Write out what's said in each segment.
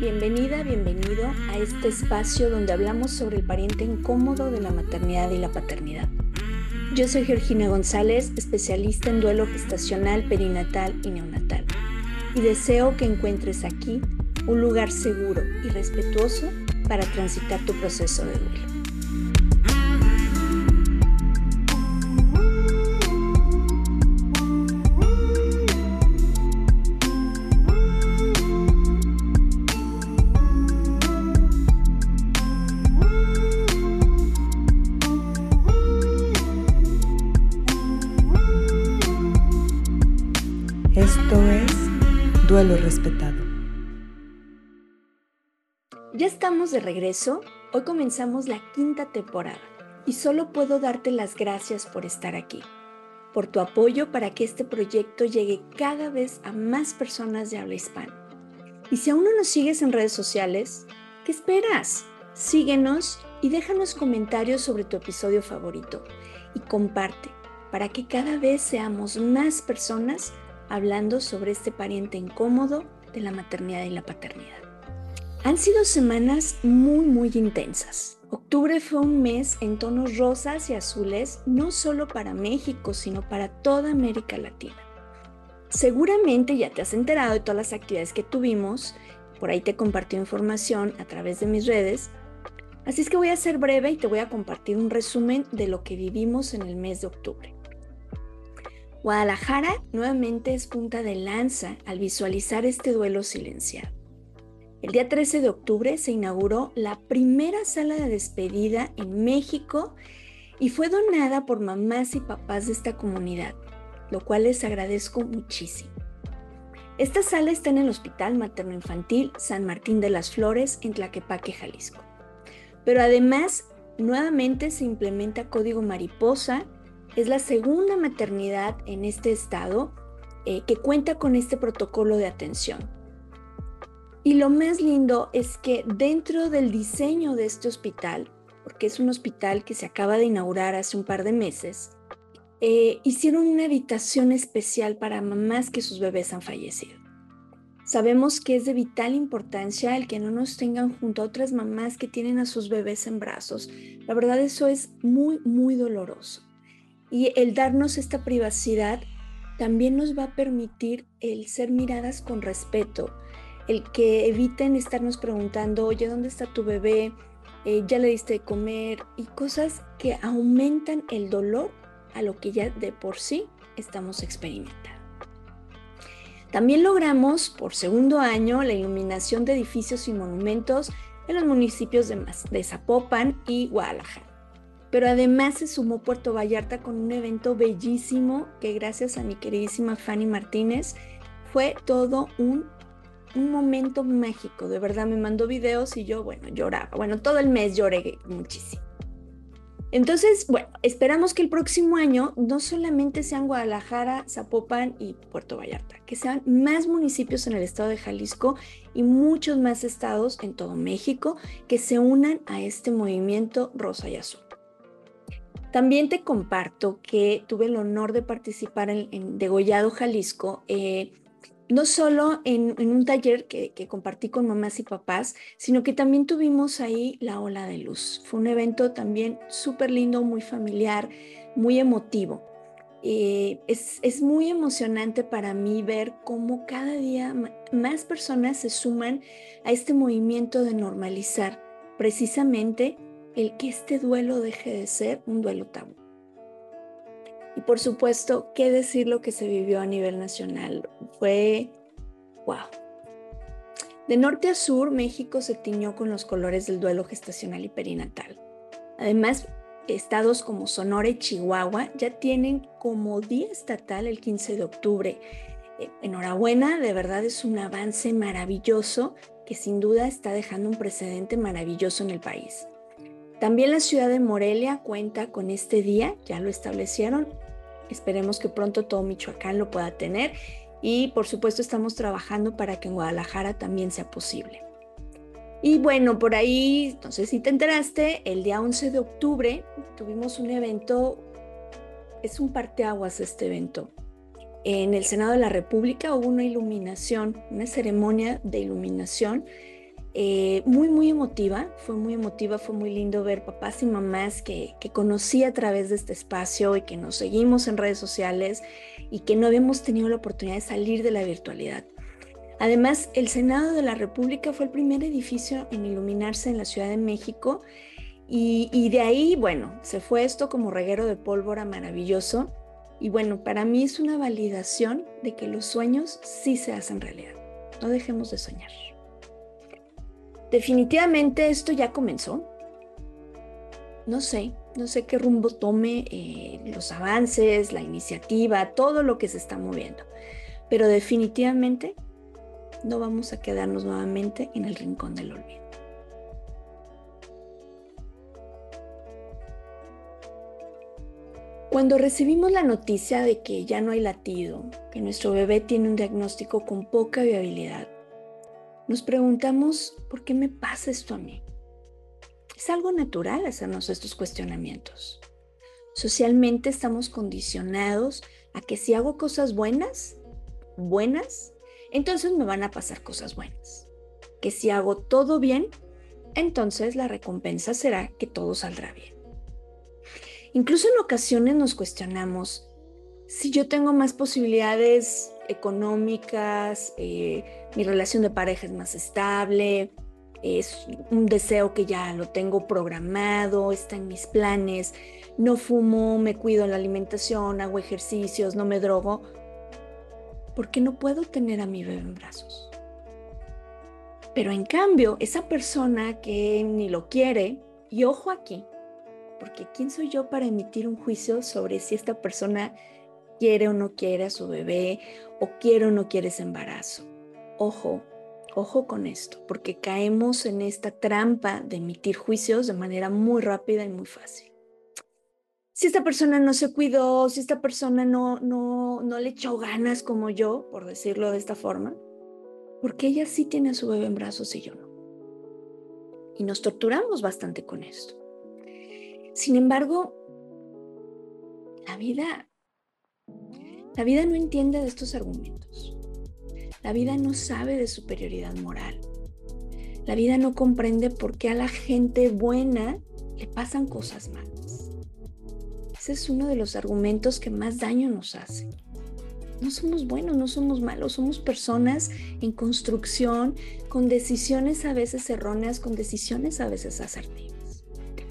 Bienvenida, bienvenido a este espacio donde hablamos sobre el pariente incómodo de la maternidad y la paternidad. Yo soy Georgina González, especialista en duelo gestacional, perinatal y neonatal, y deseo que encuentres aquí un lugar seguro y respetuoso para transitar tu proceso de duelo. Respetado. Ya estamos de regreso. Hoy comenzamos la quinta temporada y solo puedo darte las gracias por estar aquí, por tu apoyo para que este proyecto llegue cada vez a más personas de habla hispana. Y si aún no nos sigues en redes sociales, ¿qué esperas? Síguenos y déjanos comentarios sobre tu episodio favorito y comparte para que cada vez seamos más personas hablando sobre este pariente incómodo de la maternidad y la paternidad. Han sido semanas muy, muy intensas. Octubre fue un mes en tonos rosas y azules, no solo para México, sino para toda América Latina. Seguramente ya te has enterado de todas las actividades que tuvimos, por ahí te compartí información a través de mis redes, así es que voy a ser breve y te voy a compartir un resumen de lo que vivimos en el mes de octubre. Guadalajara nuevamente es punta de lanza al visualizar este duelo silenciado. El día 13 de octubre se inauguró la primera sala de despedida en México y fue donada por mamás y papás de esta comunidad, lo cual les agradezco muchísimo. Esta sala está en el Hospital Materno Infantil San Martín de las Flores en Tlaquepaque, Jalisco. Pero además, nuevamente se implementa Código Mariposa es la segunda maternidad en este estado eh, que cuenta con este protocolo de atención. Y lo más lindo es que dentro del diseño de este hospital, porque es un hospital que se acaba de inaugurar hace un par de meses, eh, hicieron una habitación especial para mamás que sus bebés han fallecido. Sabemos que es de vital importancia el que no nos tengan junto a otras mamás que tienen a sus bebés en brazos. La verdad eso es muy, muy doloroso. Y el darnos esta privacidad también nos va a permitir el ser miradas con respeto, el que eviten estarnos preguntando, oye, ¿dónde está tu bebé? Eh, ya le diste de comer y cosas que aumentan el dolor a lo que ya de por sí estamos experimentando. También logramos por segundo año la iluminación de edificios y monumentos en los municipios de, Zapopan y Guadalajara. Pero además se sumó Puerto Vallarta con un evento bellísimo que gracias a mi queridísima Fanny Martínez fue todo un, momento mágico. De verdad me mandó videos y yo, bueno, lloraba. Bueno, todo el mes lloré muchísimo. Entonces, bueno, esperamos que el próximo año no solamente sean Guadalajara, Zapopan y Puerto Vallarta, que sean más municipios en el estado de Jalisco y muchos más estados en todo México que se unan a este movimiento rosa y azul. También te comparto que tuve el honor de participar en, Degollado Jalisco, eh, no solo en, un taller que, compartí con mamás y papás, sino que también tuvimos ahí la ola de luz. Fue un evento también súper lindo, muy familiar, muy emotivo. Eh, es, es, muy emocionante para mí ver cómo cada día más personas se suman a este movimiento de normalizar precisamente el que este duelo deje de ser un duelo tabú. Y por supuesto, ¿qué decir lo que se vivió a nivel nacional? Fue, wow. De norte a sur, México se tiñó con los colores del duelo gestacional y perinatal. Además, estados como Sonora y Chihuahua ya tienen como día estatal el 15 de octubre. Eh, enhorabuena, de verdad es un avance maravilloso que sin duda está dejando un precedente maravilloso en el país. También la ciudad de Morelia cuenta con este día, ya lo establecieron. Esperemos que pronto todo Michoacán lo pueda tener y por supuesto estamos trabajando para que en Guadalajara también sea posible. Y bueno, por ahí, no sé si te enteraste, el día 11 de octubre tuvimos un evento, es un parteaguas este evento. En el Senado de la República hubo una iluminación, una ceremonia de iluminación eh, muy, muy emotiva, fue muy emotiva, fue muy lindo ver papás y mamás que, que conocí a través de este espacio y que nos seguimos en redes sociales y que no habíamos tenido la oportunidad de salir de la virtualidad. Además, el Senado de la República fue el primer edificio en iluminarse en la Ciudad de México y, y de ahí, bueno, se fue esto como reguero de pólvora maravilloso. Y bueno, para mí es una validación de que los sueños sí se hacen realidad. No dejemos de soñar. Definitivamente esto ya comenzó. No sé, no sé qué rumbo tome eh, los avances, la iniciativa, todo lo que se está moviendo. Pero definitivamente no vamos a quedarnos nuevamente en el rincón del olvido. Cuando recibimos la noticia de que ya no hay latido, que nuestro bebé tiene un diagnóstico con poca viabilidad, nos preguntamos, ¿por qué me pasa esto a mí? Es algo natural hacernos estos cuestionamientos. Socialmente estamos condicionados a que si hago cosas buenas, buenas, entonces me van a pasar cosas buenas. Que si hago todo bien, entonces la recompensa será que todo saldrá bien. Incluso en ocasiones nos cuestionamos si yo tengo más posibilidades económicas, eh, mi relación de pareja es más estable, es un deseo que ya lo tengo programado, está en mis planes, no fumo, me cuido en la alimentación, hago ejercicios, no me drogo, ¿por qué no puedo tener a mi bebé en brazos? Pero en cambio, esa persona que ni lo quiere, y ojo aquí, porque ¿quién soy yo para emitir un juicio sobre si esta persona quiere o no quiere a su bebé o quiere o no quiere ese embarazo. Ojo, ojo con esto, porque caemos en esta trampa de emitir juicios de manera muy rápida y muy fácil. Si esta persona no se cuidó, si esta persona no, no, no le echó ganas como yo, por decirlo de esta forma, porque ella sí tiene a su bebé en brazos y yo no. Y nos torturamos bastante con esto. Sin embargo, la vida la vida no entiende de estos argumentos. La vida no sabe de superioridad moral. La vida no comprende por qué a la gente buena le pasan cosas malas. Ese es uno de los argumentos que más daño nos hace. No somos buenos, no somos malos, somos personas en construcción, con decisiones a veces erróneas, con decisiones a veces asertivas.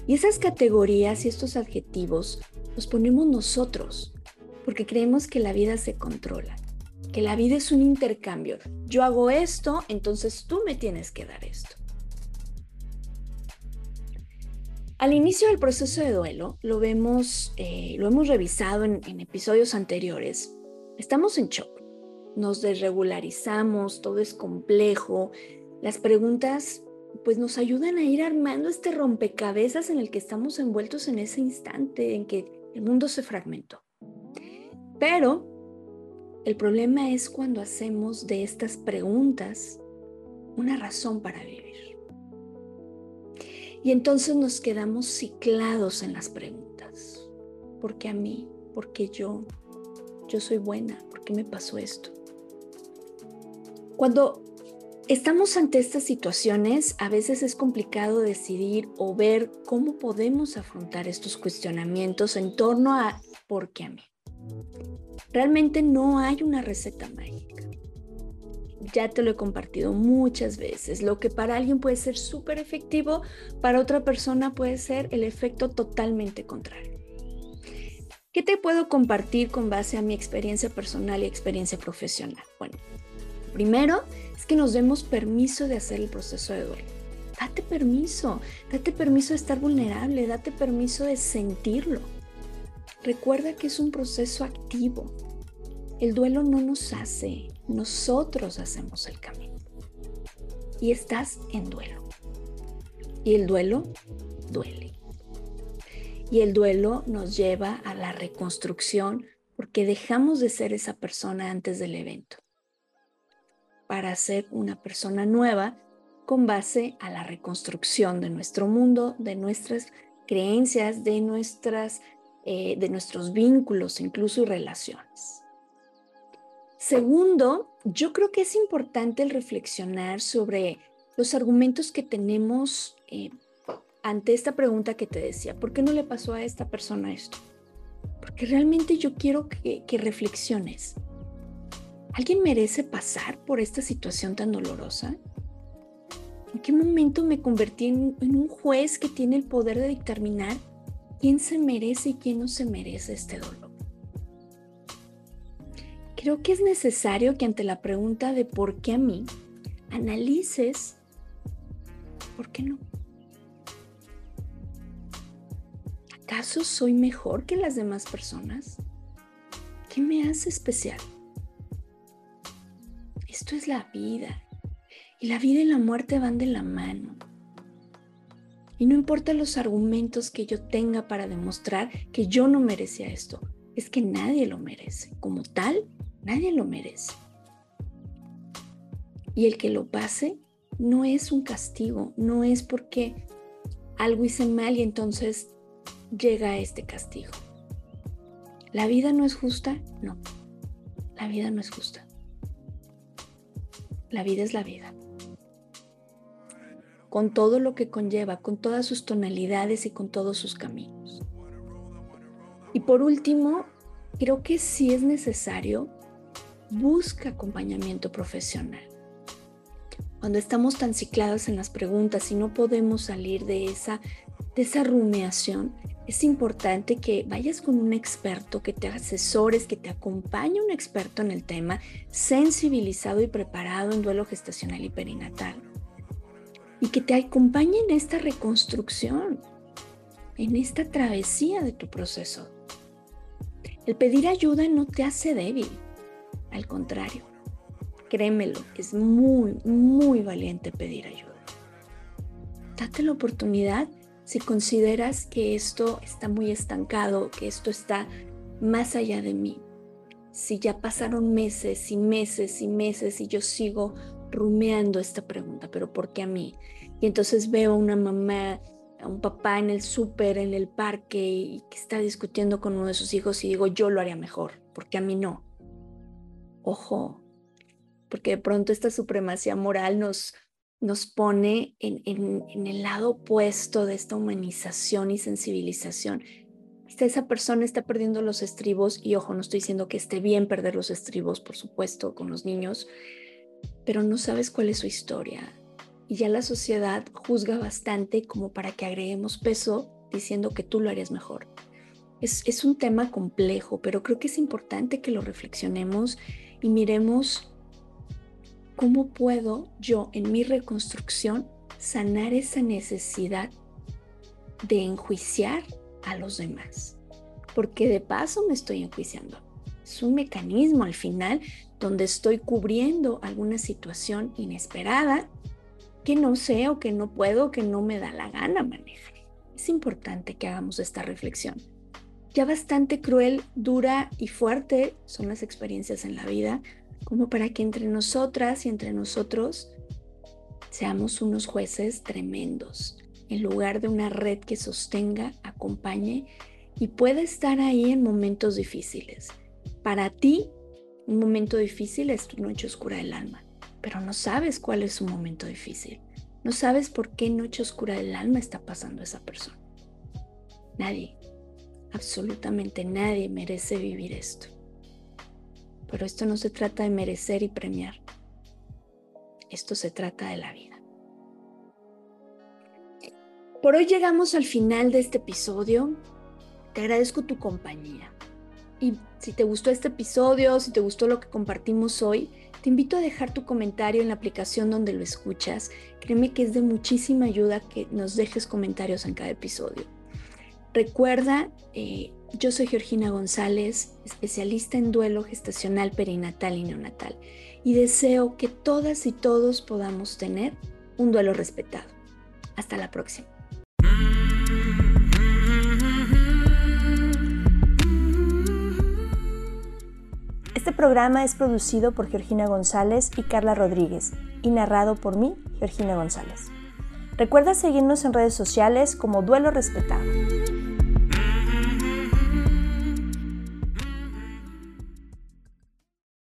Y esas categorías y estos adjetivos los ponemos nosotros porque creemos que la vida se controla, que la vida es un intercambio. Yo hago esto, entonces tú me tienes que dar esto. Al inicio del proceso de duelo, lo vemos, eh, lo hemos revisado en, en episodios anteriores. Estamos en shock, nos desregularizamos, todo es complejo. Las preguntas pues nos ayudan a ir armando este rompecabezas en el que estamos envueltos en ese instante en que el mundo se fragmentó. Pero el problema es cuando hacemos de estas preguntas una razón para vivir. Y entonces nos quedamos ciclados en las preguntas. ¿Por qué a mí? ¿Por qué yo? Yo soy buena. ¿Por qué me pasó esto? Cuando estamos ante estas situaciones, a veces es complicado decidir o ver cómo podemos afrontar estos cuestionamientos en torno a ¿por qué a mí? Realmente no hay una receta mágica. Ya te lo he compartido muchas veces. Lo que para alguien puede ser súper efectivo, para otra persona puede ser el efecto totalmente contrario. ¿Qué te puedo compartir con base a mi experiencia personal y experiencia profesional? Bueno, primero es que nos demos permiso de hacer el proceso de duelo. Date permiso, date permiso de estar vulnerable, date permiso de sentirlo. Recuerda que es un proceso activo. El duelo no nos hace, nosotros hacemos el camino. Y estás en duelo. Y el duelo duele. Y el duelo nos lleva a la reconstrucción porque dejamos de ser esa persona antes del evento para ser una persona nueva con base a la reconstrucción de nuestro mundo, de nuestras creencias, de nuestras eh, de nuestros vínculos, incluso y relaciones. Segundo, yo creo que es importante el reflexionar sobre los argumentos que tenemos eh, ante esta pregunta que te decía, ¿por qué no le pasó a esta persona esto? Porque realmente yo quiero que, reflexiones. ¿Alguien merece pasar por esta situación tan dolorosa? ¿En qué momento me convertí en, en, un juez que tiene el poder de determinar quién se merece y quién no se merece este dolor? Creo que es necesario que ante la pregunta de por qué a mí, analices por qué no. ¿Acaso soy mejor que las demás personas? ¿Qué me hace especial? Esto es la vida. Y la vida y la muerte van de la mano. Y no importa los argumentos que yo tenga para demostrar que yo no merecía esto, es que nadie lo merece. Como tal, nadie lo merece. Y el que lo pase no es un castigo, no es porque algo hice mal y entonces llega este castigo. ¿La vida no es justa? No, la vida no es justa. La vida es la vida. Con todo lo que conlleva, con todas sus tonalidades y con todos sus caminos. Y por último, creo que si es necesario, busca acompañamiento profesional. Cuando estamos tan cicladas en las preguntas y no podemos salir de esa, de esa rumiación, es importante que vayas con un experto, que te asesores, que te acompañe un experto en el tema, sensibilizado y preparado en duelo gestacional y perinatal. Y que te acompañe en esta reconstrucción, en esta travesía de tu proceso. El pedir ayuda no te hace débil, al contrario, créemelo, es muy, muy valiente pedir ayuda. Date la oportunidad si consideras que esto está muy estancado, que esto está más allá de mí, si ya pasaron meses y meses y meses y yo sigo rumeando esta pregunta, pero ¿por qué a mí? Y entonces veo a una mamá, a un papá en el súper, en el parque y que está discutiendo con uno de sus hijos y digo, yo lo haría mejor, porque a mí no. Ojo, porque de pronto esta supremacía moral nos nos pone en, el lado opuesto de esta humanización y sensibilización. Esa persona está perdiendo los estribos y ojo, no estoy diciendo que esté bien perder los estribos, por supuesto, con los niños, pero no sabes cuál es su historia. Y ya la sociedad juzga bastante como para que agreguemos peso diciendo que tú lo harías mejor. Es, es un tema complejo, pero creo que es importante que lo reflexionemos y miremos ¿Cómo puedo yo en mi reconstrucción sanar esa necesidad de enjuiciar a los demás? Porque de paso me estoy enjuiciando. Es un mecanismo al final donde estoy cubriendo alguna situación inesperada que no sé o que no puedo que no me da la gana manejar. Es importante que hagamos esta reflexión. Ya bastante cruel, dura y fuerte son las experiencias en la vida, como para que entre nosotras y entre nosotros seamos unos jueces tremendos, en lugar de una red que sostenga, acompañe y pueda estar ahí en momentos difíciles. Para ti, un momento difícil es tu noche oscura del alma, pero no sabes cuál es su momento difícil. No sabes por qué noche oscura del alma está pasando esa persona. Nadie, absolutamente nadie merece vivir esto. Pero esto no se trata de merecer y premiar. Esto se trata de la vida. Por hoy llegamos al final de este episodio. Te agradezco tu compañía. Y si te gustó este episodio, si te gustó lo que compartimos hoy, te invito a dejar tu comentario en la aplicación donde lo escuchas. Créeme que es de muchísima ayuda que nos dejes comentarios en cada episodio. Recuerda eh, yo soy Georgina González, especialista en duelo gestacional perinatal y neonatal, y deseo que todas y todos podamos tener un duelo respetado. Hasta la próxima. Este programa es producido por Georgina González y Carla Rodríguez y narrado por mí, Georgina González. Recuerda seguirnos en redes sociales como Duelo Respetado.